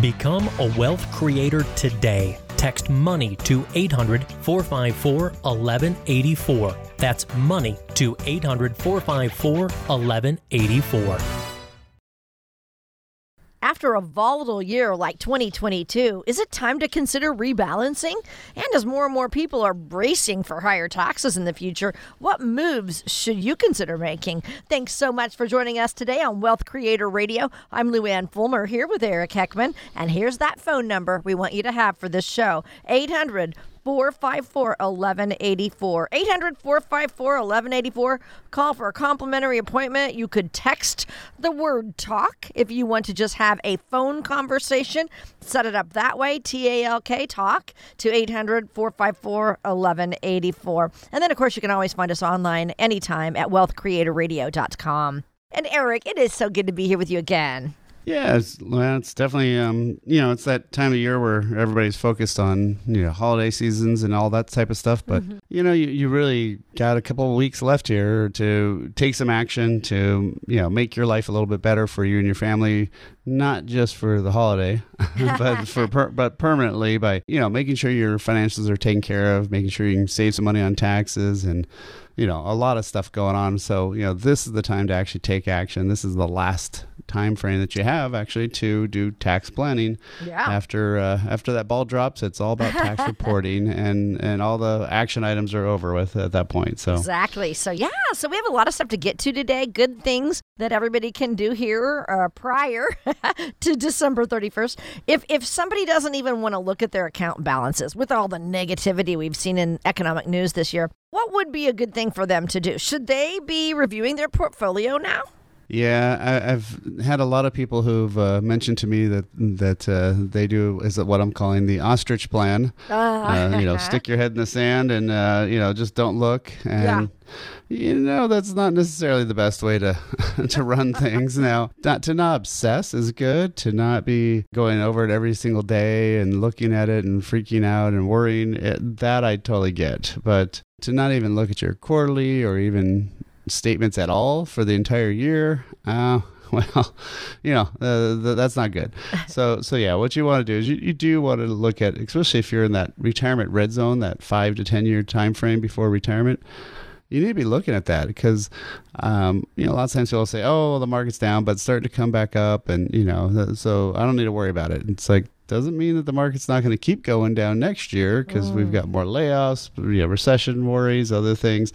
Become a wealth creator today. Text money to 800 454 1184. That's money to 800 454 1184. After a volatile year like 2022, is it time to consider rebalancing? And as more and more people are bracing for higher taxes in the future, what moves should you consider making? Thanks so much for joining us today on Wealth Creator Radio. I'm Lou Ann Fulmer here with Eric Heckman, and here's that phone number we want you to have for this show 800 454 1184. 800 454 1184. Call for a complimentary appointment. You could text the word talk if you want to just have a phone conversation. Set it up that way T A L K talk to 800 454 1184. And then, of course, you can always find us online anytime at wealthcreatorradio.com. And Eric, it is so good to be here with you again. Yeah, it's, well, it's definitely um, you know it's that time of year where everybody's focused on you know holiday seasons and all that type of stuff. But mm-hmm. you know you, you really got a couple of weeks left here to take some action to you know make your life a little bit better for you and your family, not just for the holiday, but for per, but permanently by you know making sure your finances are taken care of, making sure you can save some money on taxes and you know a lot of stuff going on. So you know this is the time to actually take action. This is the last time frame that you have actually to do tax planning. Yeah. After uh, after that ball drops, it's all about tax reporting, and and all the action items are over with at that point. So exactly. So yeah. So we have a lot of stuff to get to today. Good things that everybody can do here uh, prior to December thirty first. If if somebody doesn't even want to look at their account balances with all the negativity we've seen in economic news this year, what would be a good thing for them to do? Should they be reviewing their portfolio now? Yeah, I, have had a lot of people who've uh, mentioned to me that that uh, they do is what I'm calling the ostrich plan. Uh, you know, stick your head in the sand and uh, you know just don't look. And yeah. you know that's not necessarily the best way to to run things. now, not to not obsess is good. To not be going over it every single day and looking at it and freaking out and worrying. It, that I totally get, but to not even look at your quarterly or even statements at all for the entire year, uh, well, you know, uh, that's not good. So, so yeah, what you want to do is you, you do want to look at, especially if you're in that retirement red zone, that five to 10 year time frame before retirement, you need to be looking at that because, um, you know, a lot of times people say, oh, the market's down, but it's starting to come back up. And, you know, so I don't need to worry about it. It's like, doesn't mean that the market's not going to keep going down next year because mm. we've got more layoffs, you know, recession worries, other things.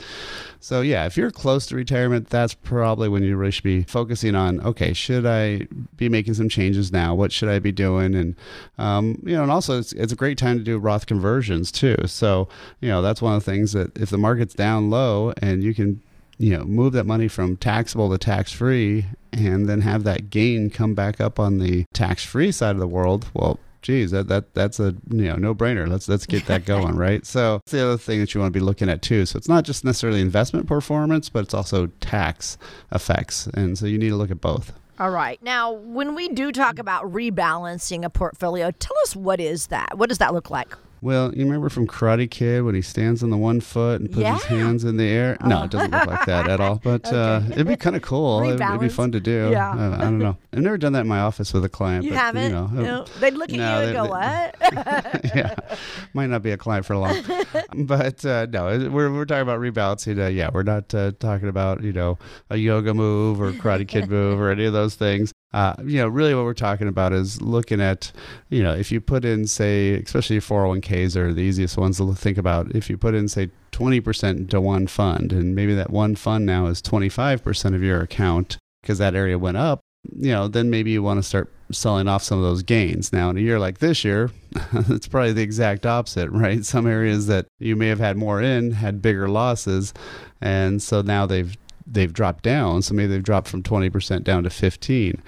So yeah, if you're close to retirement, that's probably when you really should be focusing on. Okay, should I be making some changes now? What should I be doing? And um, you know, and also it's, it's a great time to do Roth conversions too. So you know, that's one of the things that if the market's down low and you can you know move that money from taxable to tax free and then have that gain come back up on the tax free side of the world well geez that, that that's a you know no brainer let's let's get that going right so that's the other thing that you want to be looking at too so it's not just necessarily investment performance but it's also tax effects and so you need to look at both all right. Now, when we do talk about rebalancing a portfolio, tell us what is that? What does that look like? Well, you remember from Karate Kid when he stands on the one foot and puts yeah. his hands in the air? No, it doesn't look like that at all. But okay. uh, it'd be kind of cool. It'd, it'd, be fun to do. Yeah. Uh, I don't know. I've never done that in my office with a client. You but, haven't? You know, no. They'd look at no, you and go, "What?" yeah, might not be a client for long. but uh, no, we're we're talking about rebalancing. Uh, yeah, we're not uh, talking about you know a yoga move or Karate Kid move or any of those things uh, you know, really what we're talking about is looking at, you know, if you put in, say, especially 401ks are the easiest ones to think about. If you put in, say, 20% into one fund, and maybe that one fund now is 25% of your account because that area went up, you know, then maybe you want to start selling off some of those gains. Now, in a year like this year, it's probably the exact opposite, right? Some areas that you may have had more in had bigger losses, and so now they've they've dropped down. So maybe they've dropped from 20% down to 15.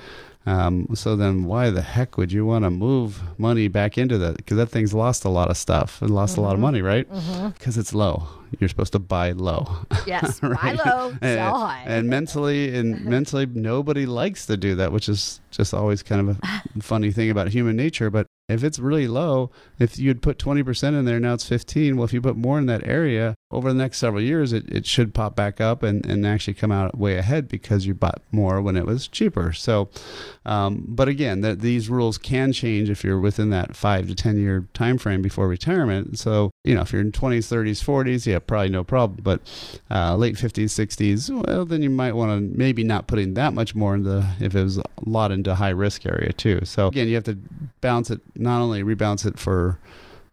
Um, so then why the heck would you want to move money back into that? Because that thing's lost a lot of stuff and lost mm-hmm. a lot of mm-hmm. money, right? Because mm-hmm. it's low. You're supposed to buy low. Yes, buy low, and, sell high. And mentally, and mentally, nobody likes to do that, which is just always kind of a funny thing about human nature. But if it's really low, if you'd put 20% in there, now it's 15. Well, if you put more in that area over the next several years, it, it should pop back up and, and actually come out way ahead because you bought more when it was cheaper. So, um, but again, the, these rules can change if you're within that five to 10 year time frame before retirement. So, you know, if you're in 20s, 30s, 40s, yeah, probably no problem. But uh, late 50s, 60s, well, then you might want to maybe not putting that much more in the, if it was a lot into high risk area too. So again, you have to balance it not only rebalance it for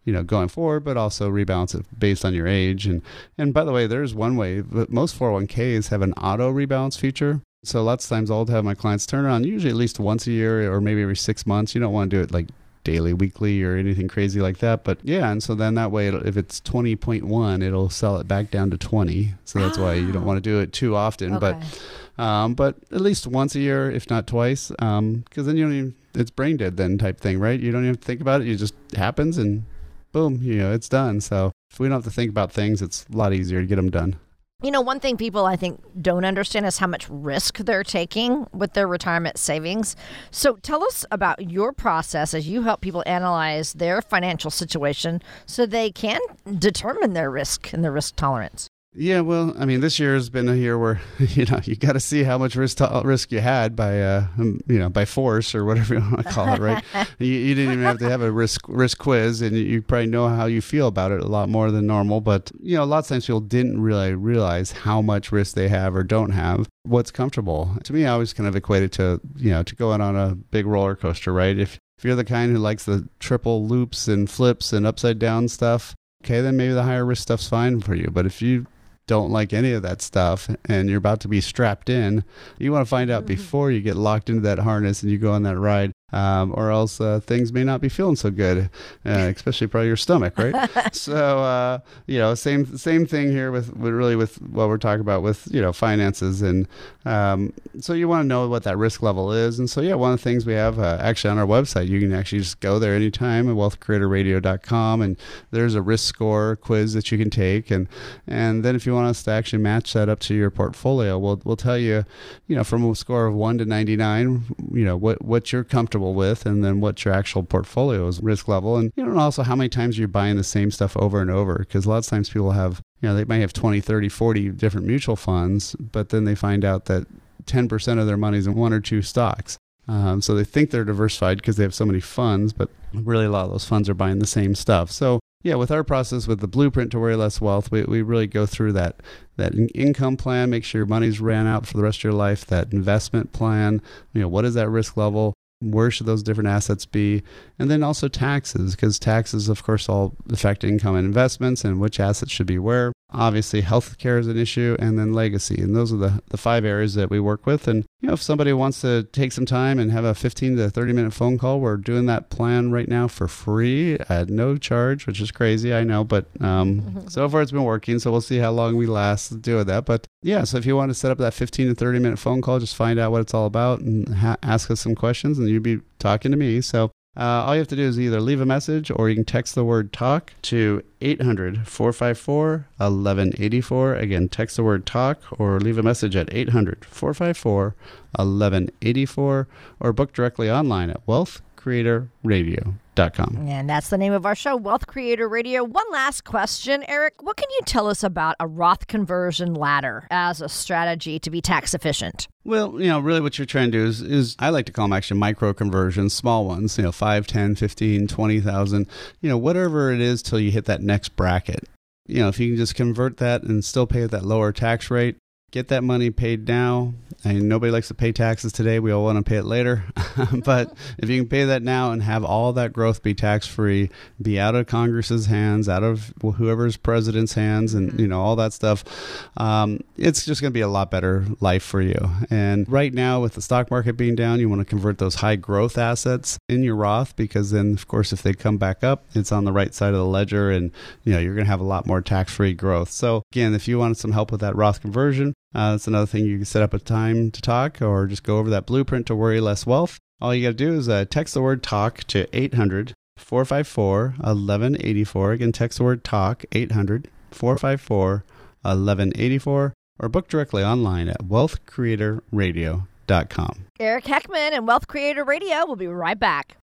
you know going forward but also rebalance it based on your age and and by the way there's one way but most 401ks have an auto rebalance feature so lots of times i'll have my clients turn around usually at least once a year or maybe every six months you don't want to do it like daily weekly or anything crazy like that but yeah and so then that way if it's 20.1 it'll sell it back down to 20 so that's why you don't want to do it too often okay. but um, but at least once a year, if not twice, because um, then you don't even it's brain dead then type thing, right? You don't even think about it; it just happens, and boom, you know, it's done. So if we don't have to think about things, it's a lot easier to get them done. You know, one thing people I think don't understand is how much risk they're taking with their retirement savings. So tell us about your process as you help people analyze their financial situation so they can determine their risk and their risk tolerance. Yeah, well, I mean, this year has been a year where you know you got to see how much risk to, risk you had by uh, um, you know by force or whatever you want to call it, right? you, you, didn't even have to have a risk risk quiz, and you probably know how you feel about it a lot more than normal. But you know, a lot of times people didn't really realize how much risk they have or don't have. What's comfortable to me, I always kind of equate it to you know to going on a big roller coaster, right? If if you're the kind who likes the triple loops and flips and upside down stuff, okay, then maybe the higher risk stuff's fine for you. But if you don't like any of that stuff and you're about to be strapped in, you want to find out mm-hmm. before you get locked into that harness and you go on that ride um, or else uh, things may not be feeling so good, uh, especially probably your stomach, right? so uh, you know, same same thing here with, with, really with what we're talking about with you know finances, and um, so you want to know what that risk level is, and so yeah, one of the things we have uh, actually on our website, you can actually just go there anytime at wealthcreatorradio.com, and there's a risk score quiz that you can take, and and then if you want us to actually match that up to your portfolio, we'll we'll tell you, you know, from a score of one to ninety nine, you know what what you're comfortable comfortable with, and then what your actual portfolio is risk level, and you know, and also how many times you're buying the same stuff over and over. Because a lot of times people have, you know, they might have 20, 30, 40 different mutual funds, but then they find out that 10% of their money is in one or two stocks. Um, so they think they're diversified because they have so many funds, but really a lot of those funds are buying the same stuff. So yeah, with our process with the blueprint to worry less wealth, we, we really go through that that income plan, make sure your money's ran out for the rest of your life, that investment plan, you know, what is that risk level? Where should those different assets be? And then also taxes because taxes of course all affect income and investments and which assets should be where obviously healthcare is an issue and then legacy. And those are the, the five areas that we work with. And you know if somebody wants to take some time and have a 15 to 30 minute phone call we're doing that plan right now for free at no charge which is crazy i know but um, so far it's been working so we'll see how long we last doing that. But yeah so if you want to set up that 15 to 30 minute phone call just find out what it's all about and ha- ask us some questions and you'd be talking to me. So uh, all you have to do is either leave a message or you can text the word talk to 800 454 1184. Again, text the word talk or leave a message at 800 454 1184 or book directly online at wealthcreatorradio.com. And that's the name of our show, Wealth Creator Radio. One last question, Eric. What can you tell us about a Roth conversion ladder as a strategy to be tax efficient? Well, you know, really what you're trying to do is, is I like to call them actually micro conversions, small ones, you know, 5, 10, 15, 20,000, you know, whatever it is till you hit that next bracket. You know, if you can just convert that and still pay at that lower tax rate, get that money paid now. And nobody likes to pay taxes today. We all want to pay it later. but if you can pay that now and have all that growth be tax free, be out of Congress's hands, out of whoever's president's hands, and you know all that stuff, um, it's just going to be a lot better life for you. And right now, with the stock market being down, you want to convert those high growth assets in your Roth because then, of course, if they come back up, it's on the right side of the ledger, and you know you're going to have a lot more tax free growth. So again, if you wanted some help with that Roth conversion, uh, that's another thing you can set up a time to talk or just go over that blueprint to worry less wealth. All you got to do is uh, text the word talk to 800 454 1184. Again, text the word talk 800 454 1184 or book directly online at wealthcreatorradio.com. Eric Heckman and Wealth Creator Radio will be right back.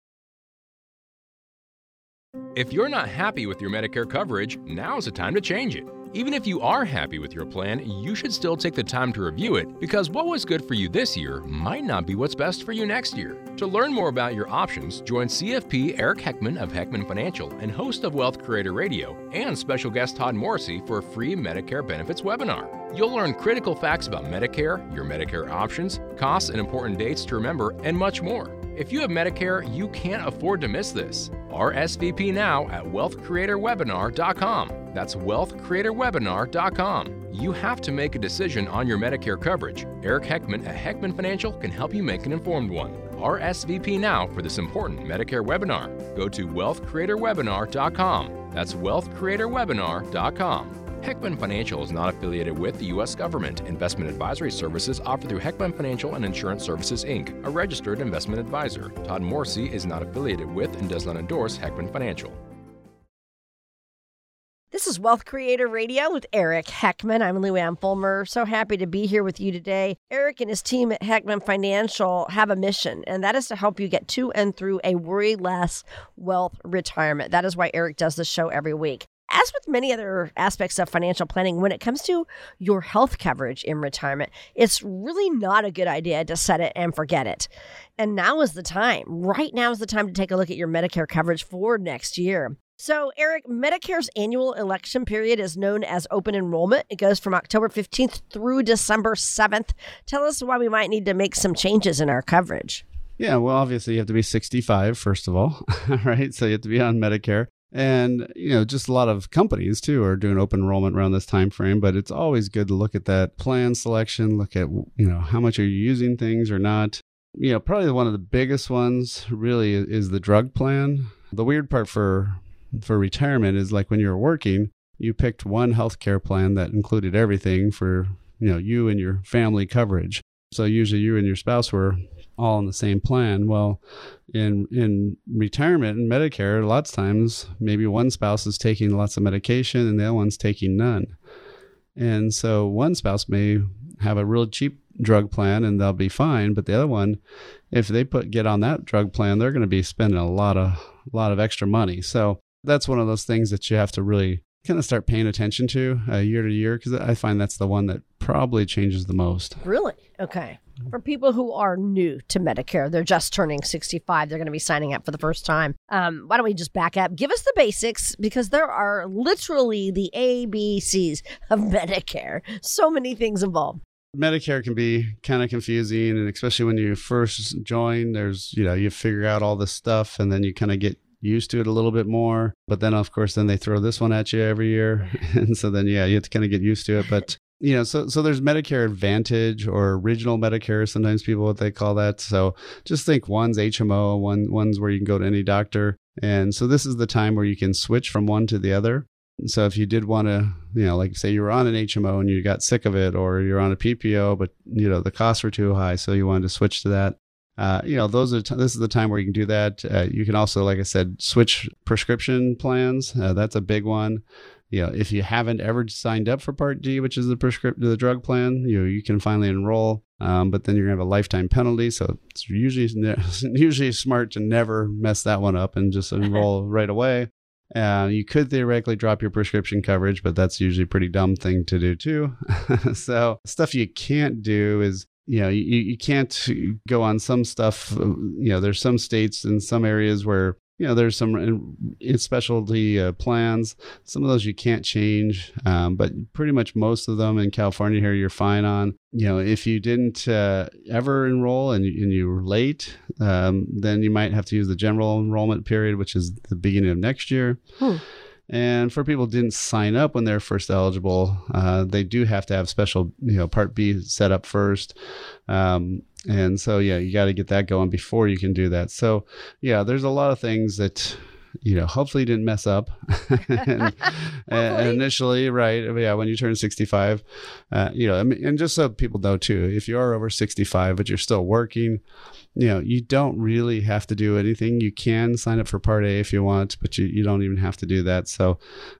If you're not happy with your Medicare coverage, now's the time to change it. Even if you are happy with your plan, you should still take the time to review it because what was good for you this year might not be what's best for you next year. To learn more about your options, join CFP Eric Heckman of Heckman Financial and host of Wealth Creator Radio and special guest Todd Morrissey for a free Medicare benefits webinar. You'll learn critical facts about Medicare, your Medicare options, costs and important dates to remember, and much more. If you have Medicare, you can't afford to miss this. RSVP now at wealthcreatorwebinar.com. That's wealthcreatorwebinar.com. You have to make a decision on your Medicare coverage. Eric Heckman at Heckman Financial can help you make an informed one. RSVP now for this important Medicare webinar. Go to wealthcreatorwebinar.com. That's wealthcreatorwebinar.com. Heckman Financial is not affiliated with the U.S. government. Investment advisory services offered through Heckman Financial and Insurance Services, Inc., a registered investment advisor. Todd Morrissey is not affiliated with and does not endorse Heckman Financial. This is Wealth Creator Radio with Eric Heckman. I'm Lou Ann Fulmer. So happy to be here with you today. Eric and his team at Heckman Financial have a mission, and that is to help you get to and through a worry less wealth retirement. That is why Eric does this show every week. As with many other aspects of financial planning, when it comes to your health coverage in retirement, it's really not a good idea to set it and forget it. And now is the time. Right now is the time to take a look at your Medicare coverage for next year. So, Eric, Medicare's annual election period is known as open enrollment. It goes from October 15th through December 7th. Tell us why we might need to make some changes in our coverage. Yeah, well, obviously you have to be 65 first of all, right? So you have to be on Medicare. And you know, just a lot of companies too are doing open enrollment around this time frame, but it's always good to look at that plan selection, look at you know, how much are you using things or not. You know, probably one of the biggest ones really is the drug plan. The weird part for for retirement is like when you're working, you picked one healthcare plan that included everything for, you know, you and your family coverage. So usually you and your spouse were all in the same plan. Well, in in retirement and Medicare, lots of times maybe one spouse is taking lots of medication and the other one's taking none. And so one spouse may have a real cheap drug plan and they'll be fine, but the other one, if they put get on that drug plan, they're going to be spending a lot of a lot of extra money. So that's one of those things that you have to really kind of start paying attention to uh, year to year because I find that's the one that probably changes the most. Really? Okay. For people who are new to Medicare, they're just turning 65, they're going to be signing up for the first time. Um, why don't we just back up? Give us the basics because there are literally the ABCs of Medicare. So many things involved. Medicare can be kind of confusing, and especially when you first join, there's, you know, you figure out all this stuff and then you kind of get used to it a little bit more. But then, of course, then they throw this one at you every year. and so then, yeah, you have to kind of get used to it. But, you know, so, so there's Medicare Advantage or Original Medicare, sometimes people what they call that. So just think one's HMO, one, one's where you can go to any doctor. And so this is the time where you can switch from one to the other. So if you did want to, you know, like say you were on an HMO and you got sick of it, or you're on a PPO, but you know the costs were too high, so you wanted to switch to that uh, you know, those are t- this is the time where you can do that. Uh, you can also, like I said, switch prescription plans. Uh, that's a big one. You know, if you haven't ever signed up for Part D, which is the prescription, the drug plan, you know, you can finally enroll. Um, but then you're gonna have a lifetime penalty, so it's usually usually smart to never mess that one up and just enroll right away. Uh, you could theoretically drop your prescription coverage, but that's usually a pretty dumb thing to do too. so stuff you can't do is you know you, you can't go on some stuff you know there's some states in some areas where you know there's some specialty uh, plans some of those you can't change um, but pretty much most of them in california here you're fine on you know if you didn't uh, ever enroll and, and you were late um, then you might have to use the general enrollment period which is the beginning of next year hmm. And for people who didn't sign up when they're first eligible, uh, they do have to have special, you know, Part B set up first. Um, and so, yeah, you got to get that going before you can do that. So, yeah, there's a lot of things that you know, hopefully didn't mess up and, and initially, right? Yeah, when you turn 65, uh, you know, and just so people know too, if you are over 65 but you're still working, you know, you don't really have to do anything. You can sign up for Part A if you want, but you, you don't even have to do that. So,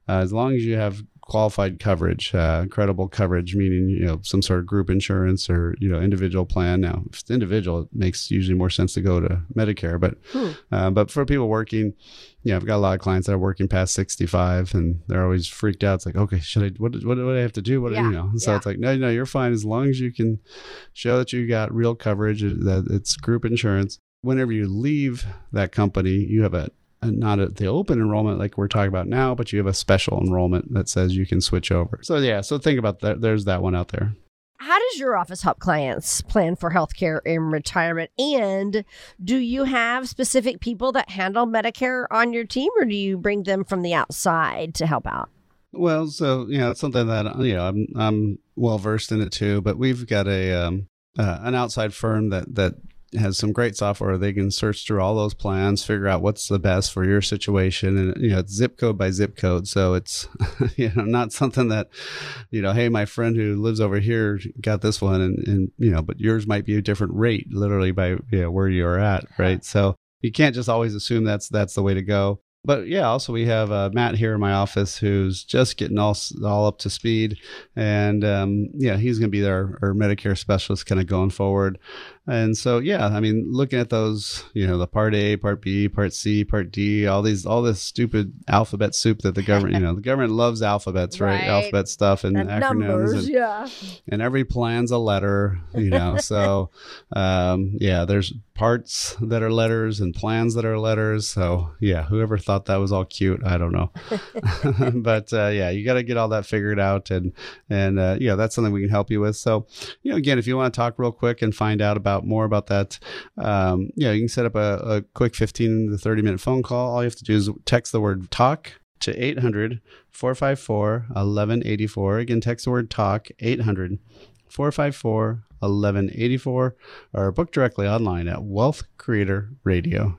uh, as long as you have qualified coverage, uh, credible coverage, meaning you know some sort of group insurance or you know individual plan. Now, if it's individual, it makes usually more sense to go to Medicare. But hmm. uh, but for people working, yeah, I've got a lot of clients that are working past sixty five, and they're always freaked out. It's like, okay, should I? What what do I have to do? What yeah. you know? So yeah. it's like, no, no, you're fine as long as you can show that you got real coverage, that it's group insurance. Whenever you leave that company, you have a not at the open enrollment like we're talking about now, but you have a special enrollment that says you can switch over. So yeah, so think about that. There's that one out there. How does your office help clients plan for healthcare in retirement? And do you have specific people that handle Medicare on your team, or do you bring them from the outside to help out? Well, so you know, it's something that you know I'm I'm well versed in it too. But we've got a um, uh, an outside firm that that has some great software. They can search through all those plans, figure out what's the best for your situation, and you know it's zip code by zip code. So it's you know not something that you know, hey, my friend who lives over here got this one, and and you know, but yours might be a different rate, literally by you know, where you're at, right? So you can't just always assume that's that's the way to go but yeah, also we have uh, Matt here in my office who's just getting all all up to speed, and um, yeah, he's going to be our, our Medicare specialist kind of going forward. And so yeah, I mean, looking at those, you know, the Part A, Part B, Part C, Part D, all these, all this stupid alphabet soup that the government, you know, the government loves alphabets, right? right? Alphabet stuff and, and acronyms, numbers, and, yeah. And every plan's a letter, you know. so um, yeah, there's parts that are letters and plans that are letters. So yeah, whoever thought that was all cute, I don't know. but uh, yeah, you got to get all that figured out, and and uh, yeah, that's something we can help you with. So you know, again, if you want to talk real quick and find out about more about that, um, yeah, you can set up a, a quick 15 to 30 minute phone call. All you have to do is text the word talk to 800 454 1184. Again, text the word talk 800 454 1184 or book directly online at wealthcreatorradio.com.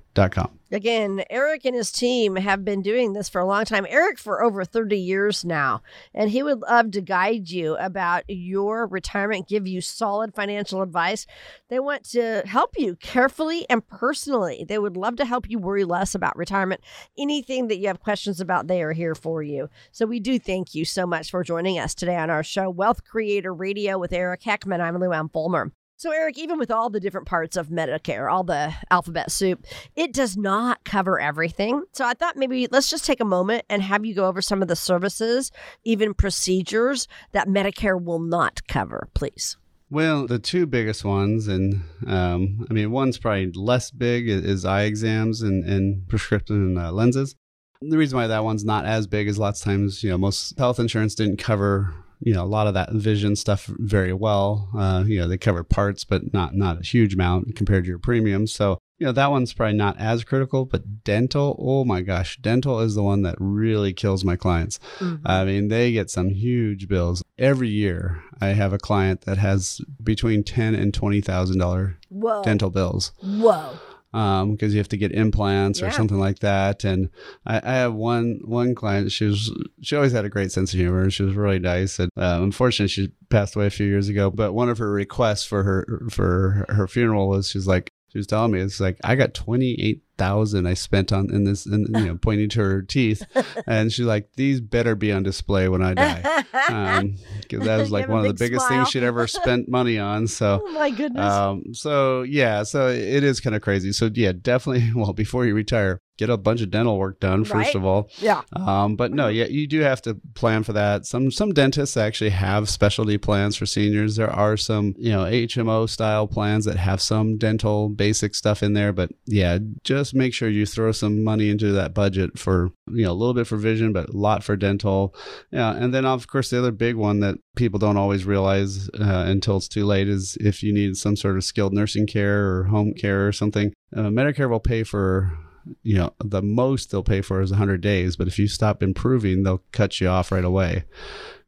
Again, Eric and his team have been doing this for a long time. Eric for over 30 years now, and he would love to guide you about your retirement, give you solid financial advice. They want to help you carefully and personally. They would love to help you worry less about retirement. Anything that you have questions about, they are here for you. So we do thank you so much for joining us today on our show, Wealth Creator Radio with Eric Heckman. I'm Lou Ann Fulmer. So, Eric, even with all the different parts of Medicare, all the alphabet soup, it does not cover everything. So, I thought maybe let's just take a moment and have you go over some of the services, even procedures that Medicare will not cover, please. Well, the two biggest ones, and um, I mean, one's probably less big, is eye exams and, and prescription uh, lenses. The reason why that one's not as big is lots of times, you know, most health insurance didn't cover you know a lot of that vision stuff very well. Uh, you know they cover parts, but not not a huge amount compared to your premiums. So you know that one's probably not as critical. But dental, oh my gosh, dental is the one that really kills my clients. Mm-hmm. I mean they get some huge bills every year. I have a client that has between ten and twenty thousand dollar dental bills. Whoa because um, you have to get implants yeah. or something like that. And I, I, have one one client. She was she always had a great sense of humor. She was really nice. And uh, unfortunately, she passed away a few years ago. But one of her requests for her for her funeral was she's like she was telling me it's like I got twenty eight thousand I spent on in this, and you know, pointing to her teeth, and she's like, "These better be on display when I die," because um, that was like one of the biggest smile. things she'd ever spent money on. So, oh my goodness. Um, so yeah, so it is kind of crazy. So yeah, definitely. Well, before you retire, get a bunch of dental work done first right? of all. Yeah. Um, but no, yeah, you do have to plan for that. Some some dentists actually have specialty plans for seniors. There are some you know HMO style plans that have some dental basic stuff in there. But yeah, just make sure you throw some money into that budget for you know a little bit for vision, but a lot for dental. Yeah, and then of course the other big one that people don't always realize uh, until it's too late is if you need some sort of skilled nursing care or home care or something. Uh, Medicare will pay for you know the most they'll pay for is 100 days but if you stop improving they'll cut you off right away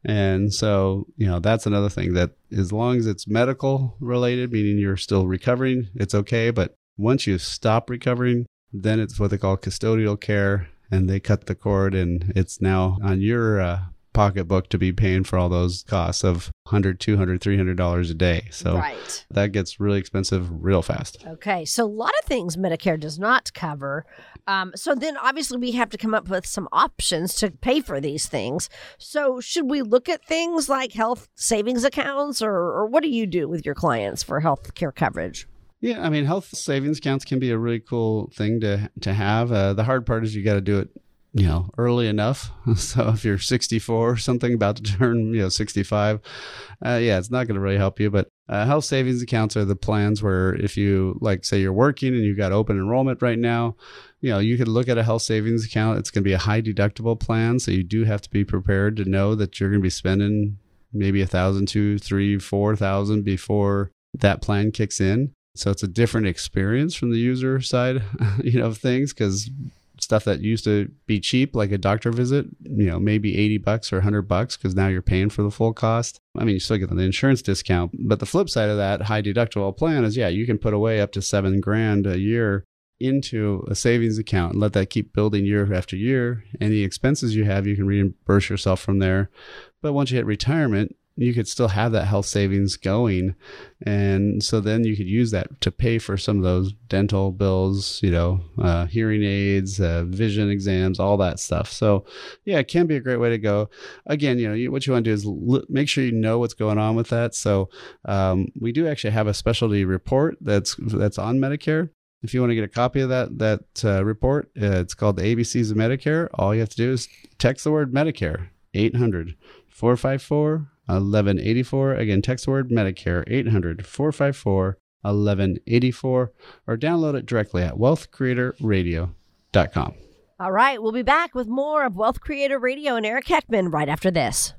and so you know that's another thing that as long as it's medical related meaning you're still recovering it's okay but once you stop recovering then it's what they call custodial care and they cut the cord and it's now on your uh, pocketbook to be paying for all those costs of 100 200 300 dollars a day so right. that gets really expensive real fast Okay, so a lot of things Medicare does not cover. Um, so then obviously we have to come up with some options to pay for these things. So should we look at things like health savings accounts, or, or what do you do with your clients for health care coverage? Yeah i mean health savings accounts can be a really cool thing to to have. Uh, the hard part is you got to do it you know early enough. So if you're 64 or something about to turn you know 65 uh, yeah it's not going to really help you. But uh, health savings accounts are the plans where if you like say you're working and you've got open enrollment right now you know you could look at a health savings account. It's going to be a high deductible plan so you do have to be prepared to know that you're going to be spending maybe a thousand two three four thousand before that plan kicks in so it's a different experience from the user side you know of things because stuff that used to be cheap like a doctor visit you know maybe 80 bucks or 100 bucks because now you're paying for the full cost. I mean you still get the insurance discount but the flip side of that high deductible plan is yeah you can put away up to seven grand a year into a savings account and let that keep building year after year. Any expenses you have you can reimburse yourself from there. But once you hit retirement you could still have that health savings going. And so then you could use that to pay for some of those dental bills you know uh, hearing aids uh, vision exams all that stuff. So yeah it can be a great way to go. Again you know you, what you want to do is l- make sure you know what's going on with that. So um, we do actually have a specialty report that's that's on medicare. If you want to get a copy of that that uh, report uh, it's called the abcs of medicare. All you have to do is text the word medicare 800 454 1184. Again, text the word Medicare 800 454 1184 or download it directly at wealthcreatorradio.com. All right, we'll be back with more of Wealth Creator Radio and Eric Heckman right after this.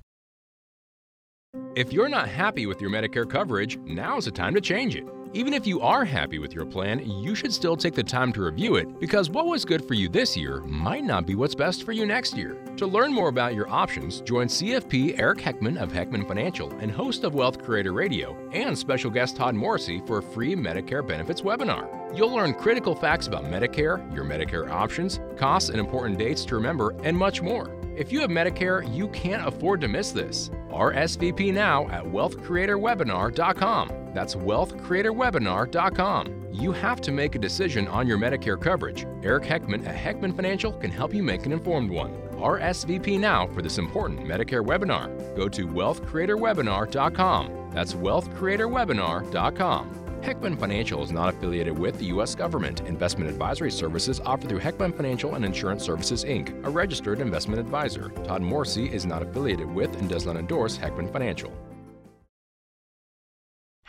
If you're not happy with your Medicare coverage, now's the time to change it. Even if you are happy with your plan, you should still take the time to review it because what was good for you this year might not be what's best for you next year. To learn more about your options, join CFP Eric Heckman of Heckman Financial and host of Wealth Creator Radio and special guest Todd Morrissey for a free Medicare benefits webinar. You'll learn critical facts about Medicare, your Medicare options, costs and important dates to remember, and much more. If you have Medicare, you can't afford to miss this. RSVP now at wealthcreatorwebinar.com. That's wealthcreatorwebinar.com. You have to make a decision on your Medicare coverage. Eric Heckman at Heckman Financial can help you make an informed one. RSVP now for this important Medicare webinar. Go to wealthcreatorwebinar.com. That's wealthcreatorwebinar.com. Heckman Financial is not affiliated with the U.S. government. Investment advisory services offered through Heckman Financial and Insurance Services, Inc., a registered investment advisor. Todd Morrissey is not affiliated with and does not endorse Heckman Financial.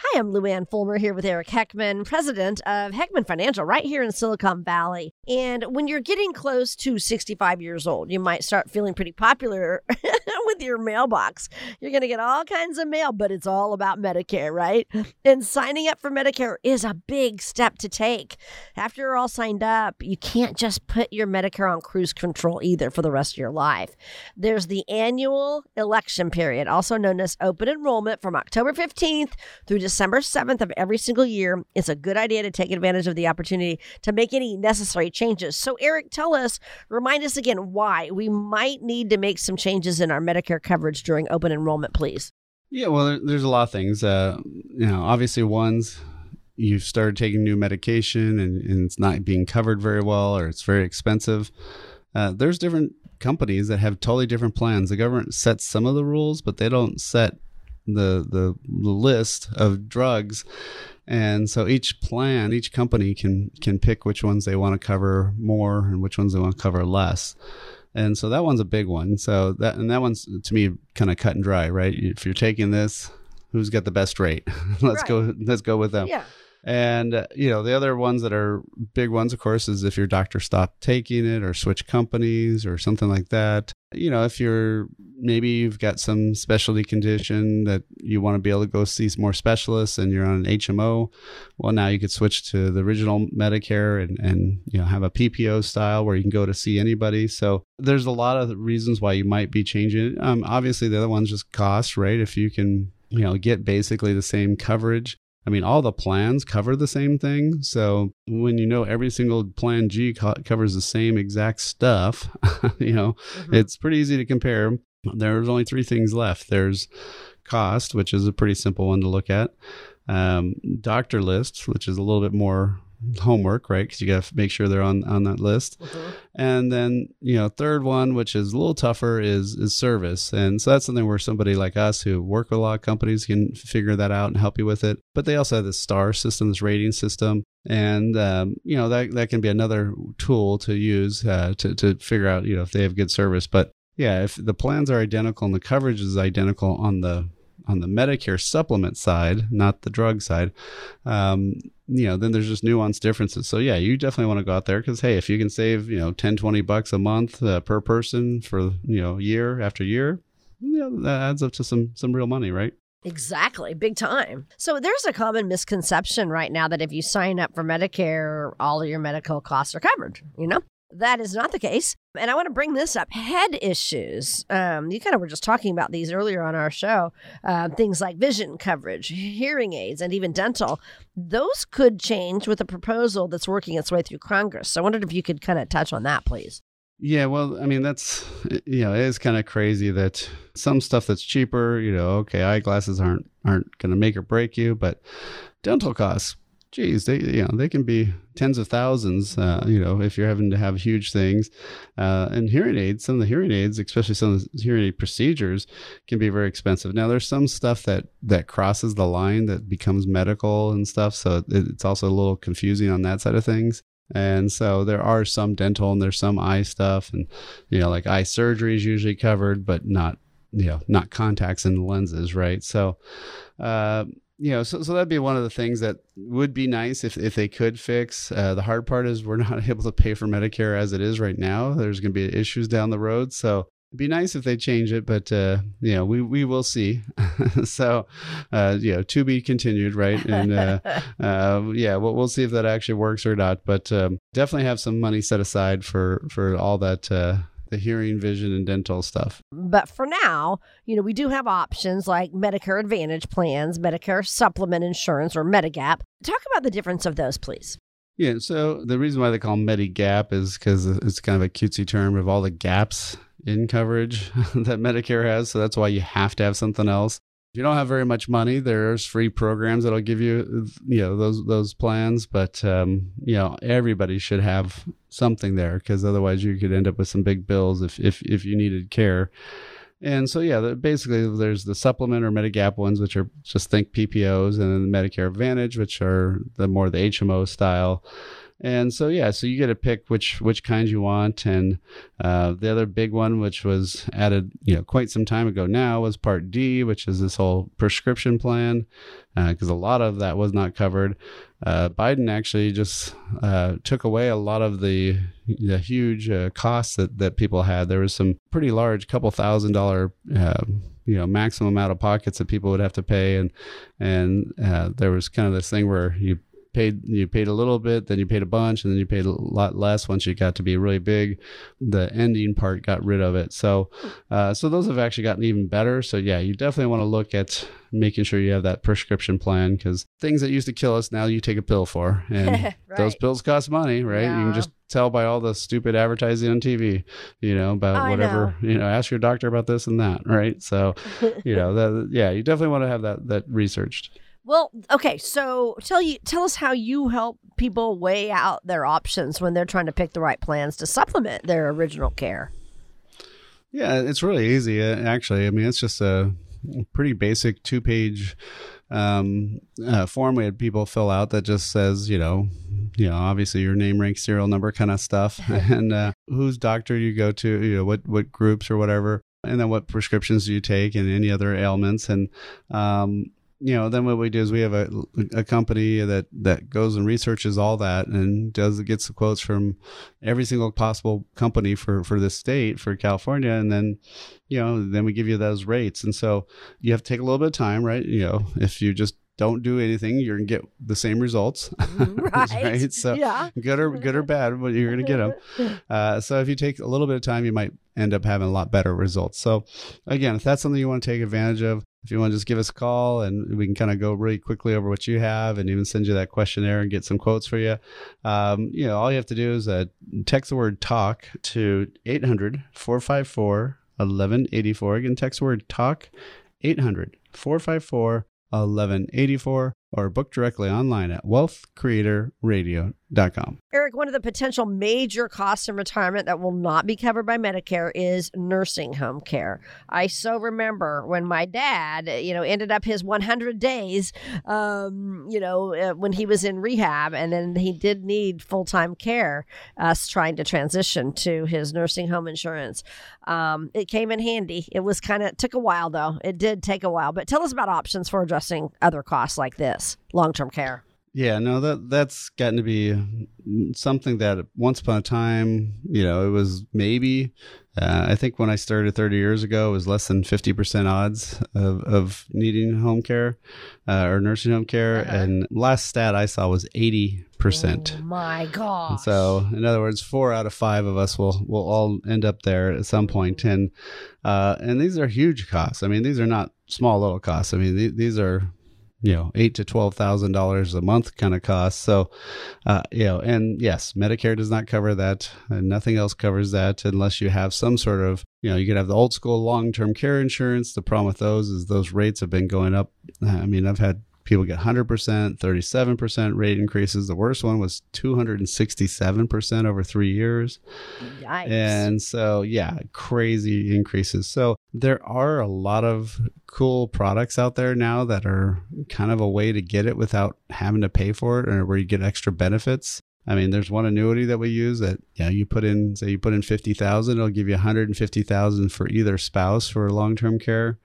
Hi, I'm Luann Fulmer here with Eric Heckman, president of Heckman Financial, right here in Silicon Valley. And when you're getting close to 65 years old, you might start feeling pretty popular with your mailbox. You're going to get all kinds of mail, but it's all about Medicare, right? And signing up for Medicare is a big step to take. After you're all signed up, you can't just put your Medicare on cruise control either for the rest of your life. There's the annual election period, also known as open enrollment from October 15th through December 7th of every single year. It's a good idea to take advantage of the opportunity to make any necessary changes. So, Eric, tell us, remind us again why we might need to make some changes in our Medicare coverage during open enrollment, please. Yeah, well, there's a lot of things. Uh, you know, obviously, one's you've started taking new medication and, and it's not being covered very well or it's very expensive. Uh, there's different companies that have totally different plans. The government sets some of the rules, but they don't set the the, the list of drugs. And so each plan each company can can pick which ones they want to cover more and which ones they want to cover less. And so that one's a big one. So that and that one's to me kind of cut and dry right? If you're taking this who's got the best rate? Let's Right. go let's go with them. Yeah. and uh, you know the other ones that are big ones of course is if your doctor stopped taking it or switch companies or something like that you know if you're maybe you've got some specialty condition that you want to be able to go see some more specialists and you're on an hmo well now you could switch to the original medicare and, and you know have a ppo style where you can go to see anybody. So there's a lot of reasons why you might be changing um, obviously the other one's just cost right? If you can you know get basically the same coverage I mean, all the plans cover the same thing. So when you know every single plan G co- covers the same exact stuff, you know, Mhm. it's pretty easy to compare. there's only three things left. There's cost, which is a pretty simple one to look at. Um, doctor lists, which is a little bit more homework, right? Because you got to make sure they're on on that list. Mm-hmm. And then you know, third one, which is a little tougher, is is service. And so that's something where somebody like us who work with a lot of companies can figure that out and help you with it. But they also have this star system, this rating system, and um, you know that that can be another tool to use uh, to to figure out you know if they have good service. But yeah, if the plans are identical and the coverage is identical on the on the Medicare supplement side, not the drug side, um, you know, then there's just nuanced differences. So yeah, you definitely want to go out there because hey, if you can save, you know, 10, 20 bucks a month uh, per person for, you know, year after year, that adds up to some, some real money, right? Exactly, big time. So there's a common misconception right now that if you sign up for Medicare, all of your medical costs are covered, you know? That is not the case. And I want to bring this up head issues. Um, you kind of were just talking about these earlier on our show. Uh, things like vision coverage, hearing aids, and even dental. Those could change with a proposal that's working its way through Congress. So I wondered if you could kind of touch on that, please. Yeah, well, I mean, that's, you know, it is kind of crazy that some stuff that's cheaper, you know, okay, eyeglasses aren't aren't going to make or break you, but dental costs geez, they you know they can be tens of thousands. Uh, you know, if you're having to have huge things, uh, and hearing aids, some of the hearing aids, especially some of the hearing aid procedures, can be very expensive. Now, there's some stuff that that crosses the line that becomes medical and stuff, so it's also a little confusing on that side of things. And so there are some dental and there's some eye stuff, and you know, like eye surgery is usually covered, but not you know not contacts and lenses, right? So. Uh, you know, so, so that'd be one of the things that would be nice if, if they could fix. Uh, the hard part is we're not able to pay for Medicare as it is right now. There's going to be issues down the road. So it'd be nice if they change it, but, uh, you know, we, we will see. so, uh, you know, to be continued, right? And, uh, uh, yeah, we'll, we'll see if that actually works or not. But um, definitely have some money set aside for, for all that uh, the hearing, vision, and dental stuff. But for now, you know, we do have options like Medicare Advantage plans, Medicare Supplement Insurance, or Medigap. Talk about the difference of those, please. Yeah, so the reason why they call Medigap is because it's kind of a cutesy term of all the gaps in coverage that Medicare has. So that's why you have to have something else. If you don't have very much money, there's free programs that'll give you, you know, those those plans. But um, you know, everybody should have something there because otherwise you could end up with some big bills if if if you needed care. And so yeah, basically there's the supplement or Medigap ones, which are just think PPOs, and then the Medicare Advantage, which are the more the HMO style. And so yeah, so you get to pick which which kinds you want. And uh, the other big one, which was added you know quite some time ago now, was Part D, which is this whole prescription plan, because uh, a lot of that was not covered. Uh, Biden actually just uh, took away a lot of the the huge uh, costs that that people had. There was some pretty large, couple thousand dollar um, you know maximum out of pockets that people would have to pay and and uh, there was kind of this thing where you paid you paid a little bit, then you paid a bunch, and then you paid a lot less once you got to be really big. The ending part got rid of it. So, uh, so those have actually gotten even better. So yeah, you definitely want to look at making sure you have that prescription plan because things that used to kill us now you take a pill for, and right. those pills cost money, right? Yeah. You can just tell by all the stupid advertising on TV, you know, about I whatever, know. you know, ask your doctor about this and that, right? So, you know, that, yeah, you definitely want to have that that researched. Well, okay, so tell you tell us how you help people weigh out their options when they're trying to pick the right plans to supplement their original care. Yeah, it's really easy uh, actually. I mean, it's just a pretty basic two-page um, uh, form we had people fill out that just says, you know, you know, obviously your name, rank, serial number, kind of stuff, and uh, whose doctor you go to, you know, what what groups or whatever, and then what prescriptions do you take, and any other ailments, and um, you know, then what we do is we have a, a company that, that goes and researches all that and does gets the quotes from every single possible company for, for this state, for California. And then, you know, then we give you those rates. And so you have to take a little bit of time, right? You know, if you just don't do anything, you're gonna get the same results, right? right? So yeah. good or good or bad, but you're gonna get them. Uh, so if you take a little bit of time, you might end up having a lot better results. So again, if that's something you want to take advantage of, if you want to just give us a call and we can kind of go really quickly over what you have and even send you that questionnaire and get some quotes for you. Um, you know, all you have to do is uh, text the word talk to 800 454 1184. Again, text word talk 800 454 1184 or book directly online at wealthcreatorradio.com. Eric, one of the potential major costs in retirement that will not be covered by Medicare is nursing home care. I so remember when my dad, you know, ended up his 100 days, um, you know, uh, when he was in rehab, and then he did need full time care, us trying to transition to his nursing home insurance. Um, it came in handy. It was kind of, took a while though. It did take a while. But tell us about options for addressing other costs like this long term care. Yeah, no, that that's gotten to be something that once upon a time, you know, it was maybe. Uh, I think when I started 30 years ago, it was less than 50% odds of, of needing home care uh, or nursing home care. Uh-huh. And last stat I saw was 80%. Oh my God. So, in other words, four out of five of us will, will all end up there at some point. And, uh, and these are huge costs. I mean, these are not small little costs. I mean, th- these are you know eight to twelve thousand dollars a month kind of cost. So, uh, you know, and yes, Medicare does not cover that, and nothing else covers that unless you have some sort of you know you could have the old school long term care insurance. The problem with those is those rates have been going up. I mean, I've had People get 100%, 37% rate increases. The worst one was 267% over three years. Yikes. And so, yeah, crazy increases. So, there are a lot of cool products out there now that are kind of a way to get it without having to pay for it or where you get extra benefits. I mean, there's one annuity that we use that you know, you put in say you put in 50,000, it'll give you 150,000 for either spouse for long-term care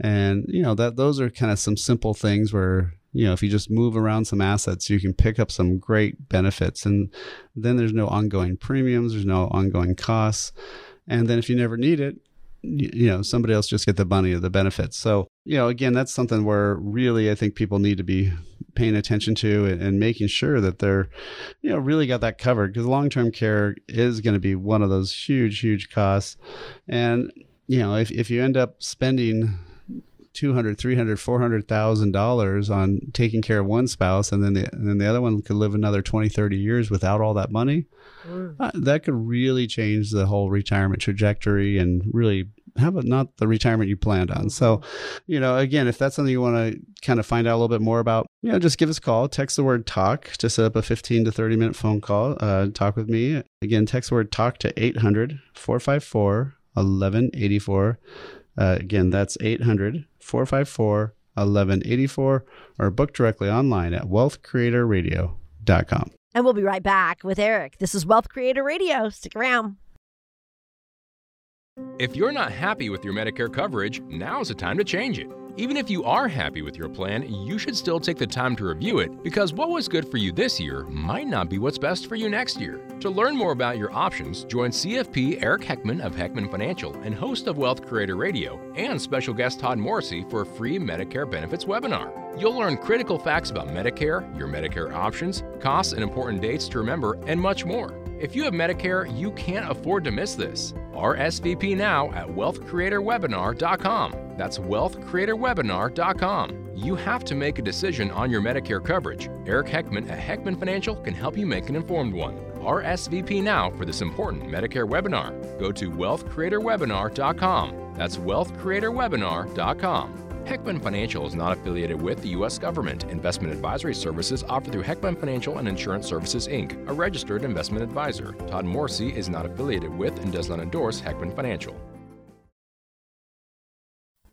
and you know that those are kind of some simple things where you know if you just move around some assets you can pick up some great benefits. And then there's no ongoing premiums there's no ongoing costs. And then if you never need it you, know somebody else just get the money of the benefits. So you know again that's something where really i think people need to be paying attention to and, and making sure that they're you know really got that covered. Because long-term care is going to be one of those huge huge costs. And you know if, if you end up spending 200 300 400000 dollars on taking care of one spouse and then the and then the other one could live another 20 30 years without all that money mm. uh, that could really change the whole retirement trajectory and really have a, not the retirement you planned on. So, you know, again, if that's something you want to kind of find out a little bit more about, you know, just give us a call. Text the word talk to set up a 15 to 30 minute phone call. Uh, talk with me. Again, text the word talk to 800 454 1184. Uh, again, that's 800 454 1184 or book directly online at wealthcreatorradio.com. And we'll be right back with Eric. This is Wealth Creator Radio. Stick around. If you're not happy with your Medicare coverage, now's the time to change it. Even if you are happy with your plan, you should still take the time to review it because what was good for you this year might not be what's best for you next year. To learn more about your options, join CFP Eric Heckman of Heckman Financial and host of Wealth Creator Radio and special guest Todd Morrissey for a free Medicare benefits webinar. You'll learn critical facts about Medicare, your Medicare options, costs and important dates to remember, and much more. If you have Medicare, you can't afford to miss this. RSVP now at wealthcreatorwebinar.com. That's wealthcreatorwebinar.com. You have to make a decision on your Medicare coverage. Eric Heckman at Heckman Financial can help you make an informed one. RSVP now for this important Medicare webinar. Go to wealthcreatorwebinar.com. That's wealthcreatorwebinar.com. Heckman Financial is not affiliated with the U.S. government. Investment advisory services offered through Heckman Financial and Insurance Services, Inc., a registered investment advisor. Todd Morrissey is not affiliated with and does not endorse Heckman Financial.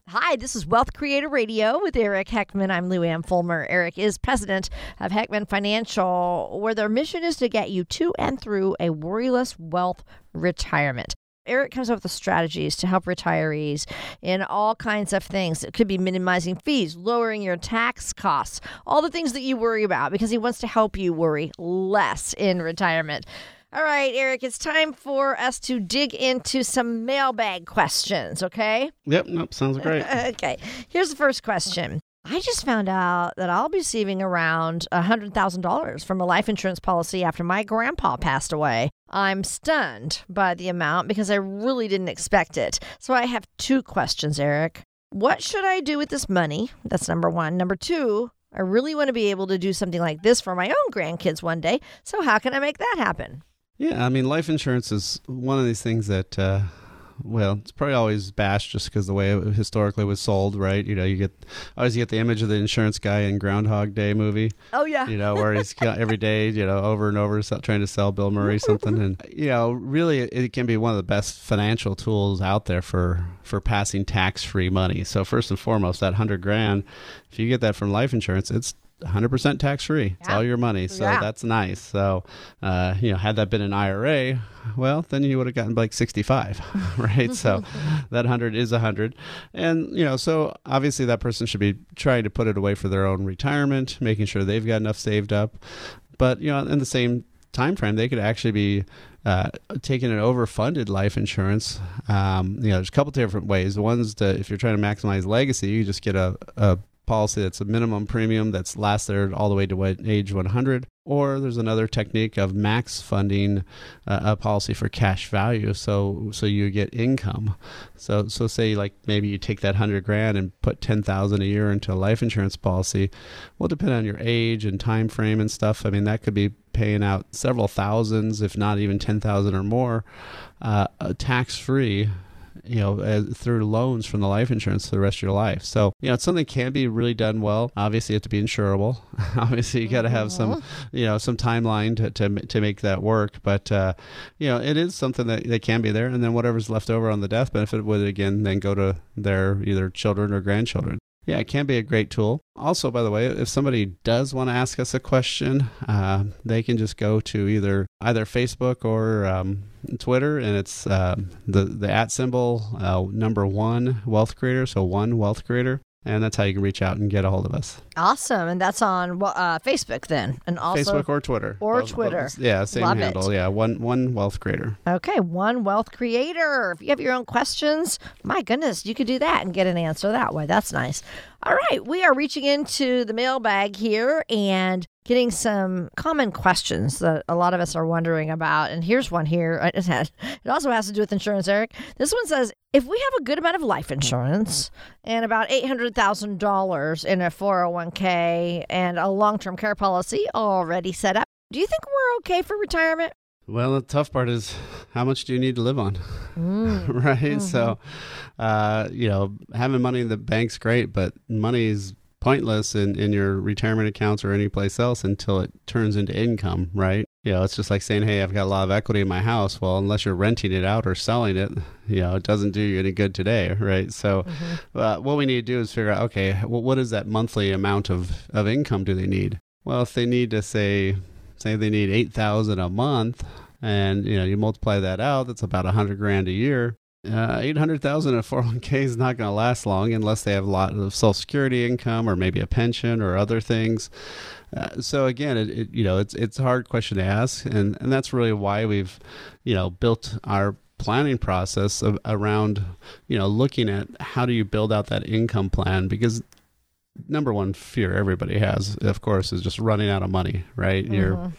Hi, this is Wealth Creator Radio with Eric Heckman. I'm Lou Ann Fulmer. Eric is president of Heckman Financial, where their mission is to get you to and through a worryless wealth retirement. Eric comes up with strategies to help retirees in all kinds of things. It could be minimizing fees, lowering your tax costs, all the things that you worry about because he wants to help you worry less in retirement. All right, Eric, it's time for us to dig into some mailbag questions, okay? Yep, nope, sounds great. okay, here's the first question. I just found out that I'll be receiving around $100,000 from a life insurance policy after my grandpa passed away. I'm stunned by the amount because I really didn't expect it. So I have two questions, Eric. What should I do with this money? That's number one. Number two, I really want to be able to do something like this for my own grandkids one day. So how can I make that happen? Yeah, I mean, life insurance is one of these things that uh, well, it's probably always bashed just because the way it historically was sold, right? You know, you get always you get the image of the insurance guy in Groundhog Day movie. Oh yeah. You know, where he's every day, you know, over and over trying to sell Bill Murray something, and you know, really, it can be one of the best financial tools out there for for passing tax free money. So first and foremost, that hundred grand, if you get that from life insurance, it's 100% tax free. It's Yeah. all your money. So Yeah. that's nice. So, uh, you know, had that been an IRA, well, then you would have gotten like 65, right? so that 100 is 100. And, you know, so obviously that person should be trying to put it away for their own retirement, making sure they've got enough saved up. But, you know, in the same time frame, they could actually be uh, taking an overfunded life insurance. Um, you know, there's a couple different ways. The One's to, if you're trying to maximize legacy, you just get a, a policy that's a minimum premium that's lasts there all the way to age 100. Or there's another technique of max funding uh, a policy for cash value, so so you get income. So so say like maybe you take that hundred grand and put ten thousand a year into a life insurance policy. Well, depending on your age and time frame and stuff, I mean that could be paying out several thousands, if not even ten thousand or more, uh, tax free you know, uh, through loans from the life insurance for the rest of your life. So, you know, it's something that can be really done well. Obviously, you have to be insurable. Obviously, you got to have some, you know, some timeline to, to, to make that work. But, uh, you know, it is something that, that can be there. And then whatever's left over on the death benefit would, again, then go to their either children or grandchildren. Yeah, it can be a great tool. Also, by the way, if somebody does want to ask us a question, uh, they can just go to either either Facebook or um, Twitter, and it's uh, the the at symbol uh, number one wealth creator, so one wealth creator, and that's how you can reach out and get a hold of us. Awesome, and that's on uh, Facebook then, and also Facebook or Twitter or Both- both- Twitter. yeah, same Love it. handle. Yeah, one one wealth creator. Okay, one wealth creator. If you have your own questions, my goodness, you could do that and get an answer that way. That's nice. All right, we are reaching into the mailbag here and getting some common questions that a lot of us are wondering about. And here's one here. It also has to do with insurance, Eric. This one says if we have a good amount of life insurance and about $800,000 in a 401k and a long term care policy already set up, do you think we're okay for retirement? Well, the tough part is how much do you need to live on, right? So, uh, you know, having money in the bank's great, but money is pointless in, in your retirement accounts or any place else until it turns into income, right? You know, it's just like saying, hey, I've got a lot of equity in my house. Well, unless you're renting it out or selling it, you know, it doesn't do you any good today, right? So, uh, what we need to do is figure out, okay, well, what is that monthly amount of, of income do they need? Well, if they need to say, say they need 8000 a month and you know you multiply that out that's about a 100 grand a year uh, 800,000 in a 401k is not going to last long unless they have a lot of social security income or maybe a pension or other things. Uh, so again, it, it, you know, it's it's a hard question to ask, and and that's really why we've, you know, built our planning process of, around, you know, looking at how do you build out that income plan because number one fear everybody has, of course, is just running out of money, right? You're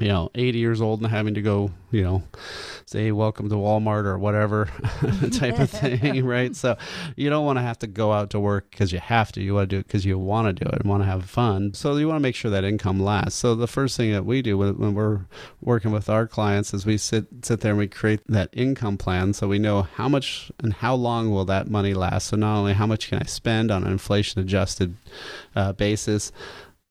you know, 80 years old and having to go, you know, say welcome to Walmart or whatever type of thing, right? So you don't want to have to go out to work because you have to. You want to do it because you want to do it and want to have fun. So you want to make sure that income lasts. So the first thing that we do when, when we're working with our clients is we sit sit there and we create that income plan so we know how much and how long will that money last. So not only how much can I spend on an inflation adjusted uh, basis,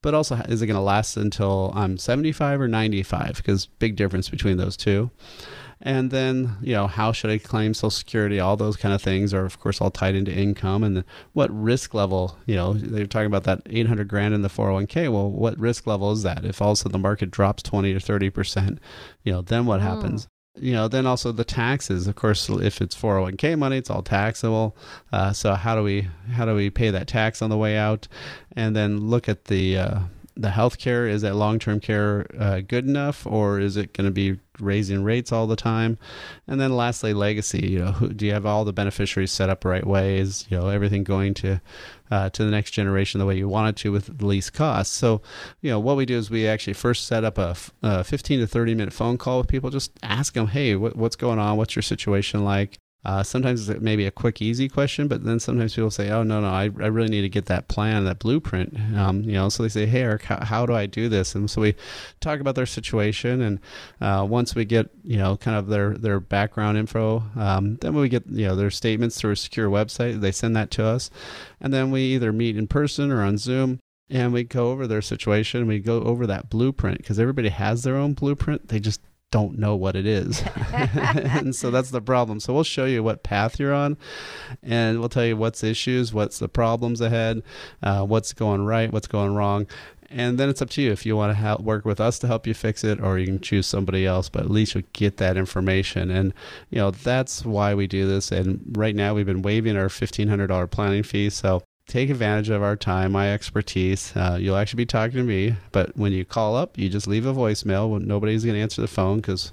but also is it going to last until I'm 75 or 95? Because big difference between those two. And then, you know, how should I claim Social Security? All those kind of things are, of course, all tied into income and what risk level. You know, they're talking about that 800 grand in the 401k. Well, what risk level is that? If all of a sudden the market drops 20 or 30 percent, you know, then what hmm. happens? You know then also the taxes. Of course if it's 401k money it's all taxable. Uh, so how do we how do we pay that tax on the way out? And then look at the uh, the health care is that long-term care uh, good enough or is it going to be raising rates all the time? And then lastly legacy you know who, do you have all the beneficiaries set up right way is you know everything going to uh, to the next generation the way you want it to with the least cost? So you know what we do is we actually first set up a, f- a 15 to 30 minute phone call with people just ask them hey what, what's going on? What's your situation like Uh, sometimes it may be a quick, easy question, but then sometimes people say, "Oh no, no, I, I really need to get that plan, that blueprint." Um, you know, so they say, "Hey, Eric, how, how, do I do this?" And so we talk about their situation, and uh, once we get you know kind of their their background info, um, then we get you know their statements through a secure website. They send that to us, and then we either meet in person or on Zoom and we go over their situation. We go over that blueprint because everybody has their own blueprint. They just don't know what it is. and so that's the problem. So we'll show you what path you're on and we'll tell you what's issues, what's the problems ahead, uh, what's going right, what's going wrong. And then it's up to you if you want to help work with us to help you fix it, or you can choose somebody else. But at least you get that information, and you know that's why we do this. And right now we've been waiving our fifteen hundred dollar planning fee, so take advantage of our time, my expertise. Uh, you'll actually be talking to me, but when you call up, you just leave a voicemail. Nobody's going to answer the phone because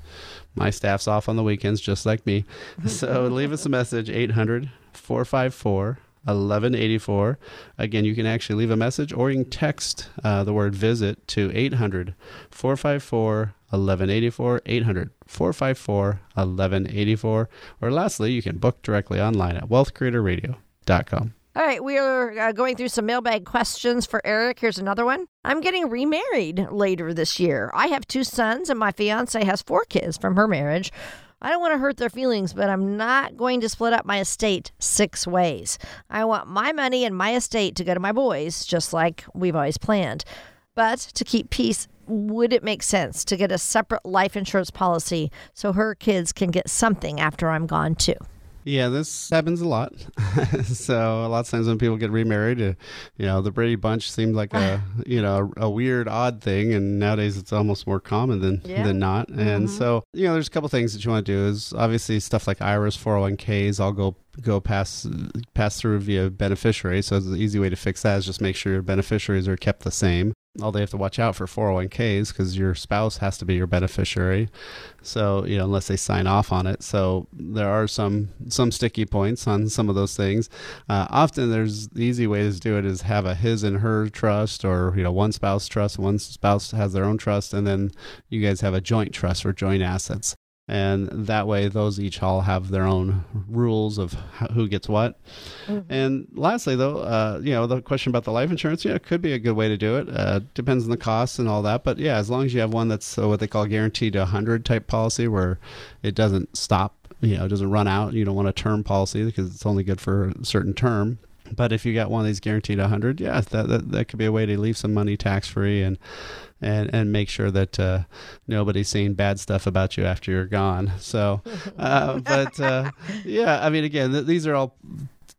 my staff's off on the weekends, just like me. so leave us a message 800 454 1184. Again, you can actually leave a message or you can text uh, the word visit to 800 454 1184 800 454 1184. Or lastly, you can book directly online at wealthcreatorradio.com. All right, we are uh, going through some mailbag questions for Eric. Here's another one. I'm getting remarried later this year. I have two sons, and my fiance has four kids from her marriage. I don't want to hurt their feelings, but I'm not going to split up my estate six ways. I want my money and my estate to go to my boys, just like we've always planned. But to keep peace, would it make sense to get a separate life insurance policy so her kids can get something after I'm gone too? Yeah, this happens a lot. so a lot of times when people get remarried, uh, you know, the Brady Bunch seemed like a you know a, a, weird, odd thing, and nowadays it's almost more common than yeah. than not. And mm-hmm. so you know, there's a couple things that you want to do. Is obviously stuff like IRAs, 401ks, all go go pass pass through via beneficiary. So the easy way to fix that is just make sure your beneficiaries are kept the same. All they have to watch out for 401ks because your spouse has to be your beneficiary. So you know unless they sign off on it. So there are some some sticky points on some of those things. Uh, often there's the easy way to do it is have a his and her trust or you know one spouse trust one spouse has their own trust and then you guys have a joint trust for joint assets and that way those each all have their own rules of who gets what. Mm-hmm. and lastly though uh, you know the question about the life insurance yeah it could be a good way to do it. Uh, depends on the costs and all that. But yeah as long as you have one that's uh, what they call guaranteed to 100 type policy where it doesn't stop you know it doesn't run out. You don't want a term policy because it's only good for a certain term. But if you got one of these guaranteed 100 yeah that, that, that could be a way to leave some money tax free and and and make sure that uh, nobody's saying bad stuff about you after you're gone. So, uh, but uh, yeah, I mean, again, th- these are all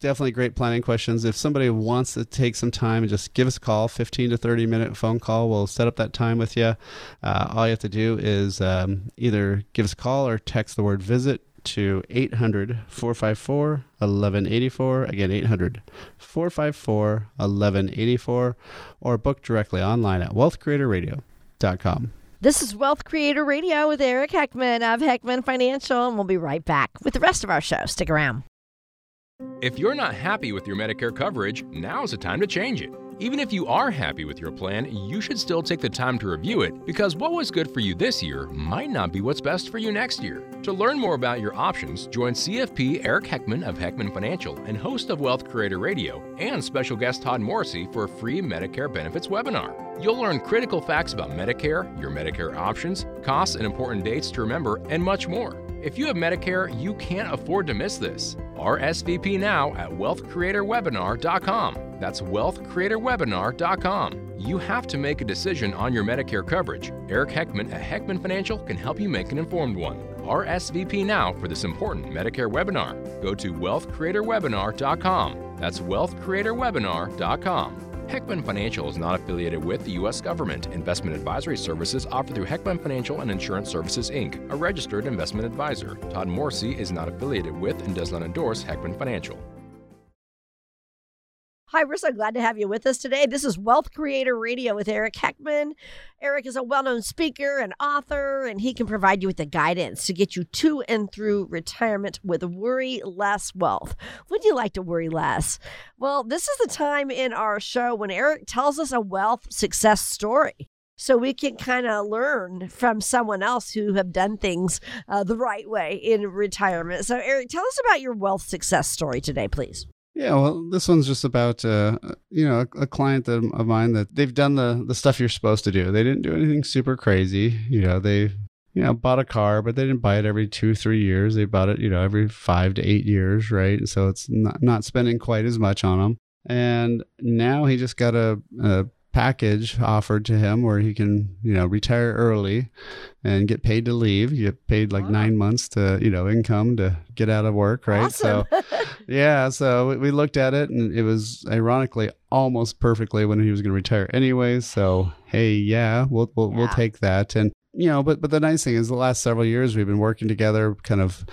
definitely great planning questions. If somebody wants to take some time and just give us a call, 15 to 30 minute phone call, we'll set up that time with you. Uh, all you have to do is um, either give us a call or text the word visit to 800 454 1184. Again, 800 454 1184, or book directly online at wealthcreatorradio.com. This is Wealth Creator Radio with Eric Heckman of Heckman Financial, and we'll be right back with the rest of our show. Stick around. If you're not happy with your Medicare coverage, now's the time to change it. Even if you are happy with your plan, you should still take the time to review it because what was good for you this year might not be what's best for you next year. To learn more about your options, join CFP Eric Heckman of Heckman Financial and host of Wealth Creator Radio and special guest Todd Morrissey for a free Medicare benefits webinar. You'll learn critical facts about Medicare, your Medicare options, costs and important dates to remember, and much more. If you have Medicare, you can't afford to miss this. RSVP now at wealthcreatorwebinar.com. That's wealthcreatorwebinar.com. You have to make a decision on your Medicare coverage. Eric Heckman at Heckman Financial can help you make an informed one. RSVP now for this important Medicare webinar. Go to wealthcreatorwebinar.com. That's wealthcreatorwebinar.com. Heckman Financial is not affiliated with the U.S. government. Investment advisory services offered through Heckman Financial and Insurance Services, Inc., a registered investment advisor. Todd Morrissey is not affiliated with and does not endorse Heckman Financial. Hi, we're so glad to have you with us today. This is Wealth Creator Radio with Eric Heckman. Eric is a well known speaker and author, and he can provide you with the guidance to get you to and through retirement with worry less wealth. Would you like to worry less? Well, this is the time in our show when Eric tells us a wealth success story. so we can kind of learn from someone else who have done things uh, the right way in retirement. So, Eric, tell us about your wealth success story today, please. Yeah, well, this one's just about uh, you know a, a client that, of mine that they've done the the stuff you're supposed to do. They didn't do anything super crazy. You know, they you know bought a car, but they didn't buy it every two three years. They bought it you know every five to eight years, right? So it's not not spending quite as much on them. And now he just got a, a package offered to him where he can, you know, retire early and get paid to leave. You get paid like wow. nine months to, you know, income to get out of work, right? Awesome. So, yeah. So we looked at it and it was ironically almost perfectly when he was going to retire anyways. So, hey, yeah, we'll, we'll, yeah. we'll take that. And, you know, but, but the nice thing is the last several years we've been working together kind of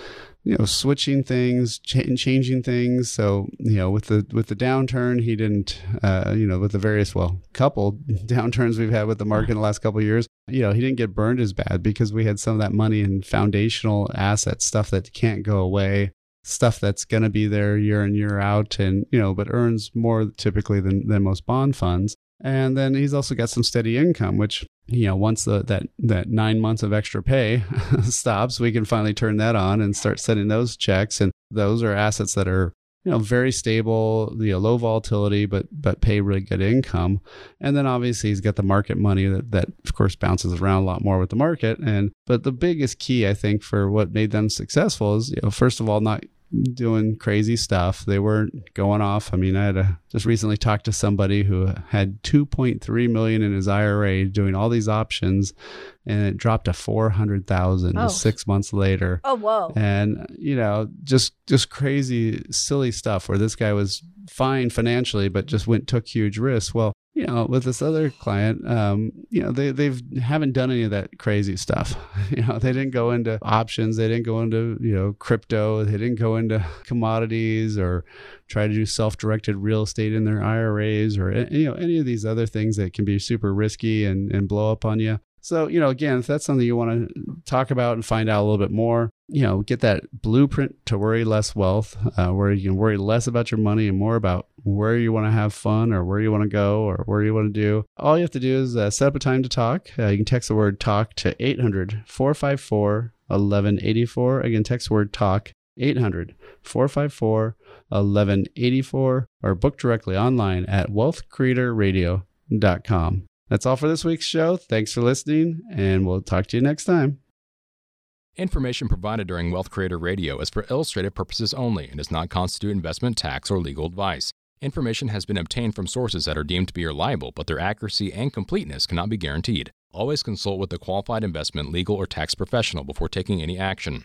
you know switching things ch- changing things. So you know with the with the downturn he didn't uh, you know with the various well couple downturns we've had with the market in the last couple years you know he didn't get burned as bad because we had some of that money in foundational assets stuff that can't go away stuff that's going to be there year in year out and you know but earns more typically than than most bond funds and then he's also got some steady income which you know once the, that that nine months of extra pay stops we can finally turn that on and start sending those checks. And those are assets that are you know very stable you know low volatility but but pay really good income. And then obviously he's got the market money that that of course bounces around a lot more with the market. And but the biggest key i think for what made them successful is you know first of all not doing crazy stuff. They weren't going off. I mean, I had a, just recently talked to somebody who had 2.3 million in his IRA doing all these options and it dropped to 400,000 oh. 6 months later. Oh, whoa. And you know, just just crazy silly stuff where this guy was fine financially but just went took huge risks. Well, you know, with this other client, um, you know, they they've haven't done any of that crazy stuff. You know, they didn't go into options, they didn't go into you know crypto, they didn't go into commodities or try to do self-directed real estate in their IRAs or you know any of these other things that can be super risky and and blow up on you. So, you know, again, if that's something you want to talk about and find out a little bit more, you know, get that blueprint to worry less wealth, uh, where you can worry less about your money and more about where you want to have fun or where you want to go or where you want to do. All you have to do is uh, set up a time to talk. Uh, you can text the word talk to 800 454 1184. Again, text word talk 800 454 1184 or book directly online at wealthcreatorradio.com. That's all for this week's show. Thanks for listening, and we'll talk to you next time. Information provided during Wealth Creator Radio is for illustrative purposes only and does not constitute investment, tax, or legal advice. Information has been obtained from sources that are deemed to be reliable, but their accuracy and completeness cannot be guaranteed. Always consult with a qualified investment, legal, or tax professional before taking any action.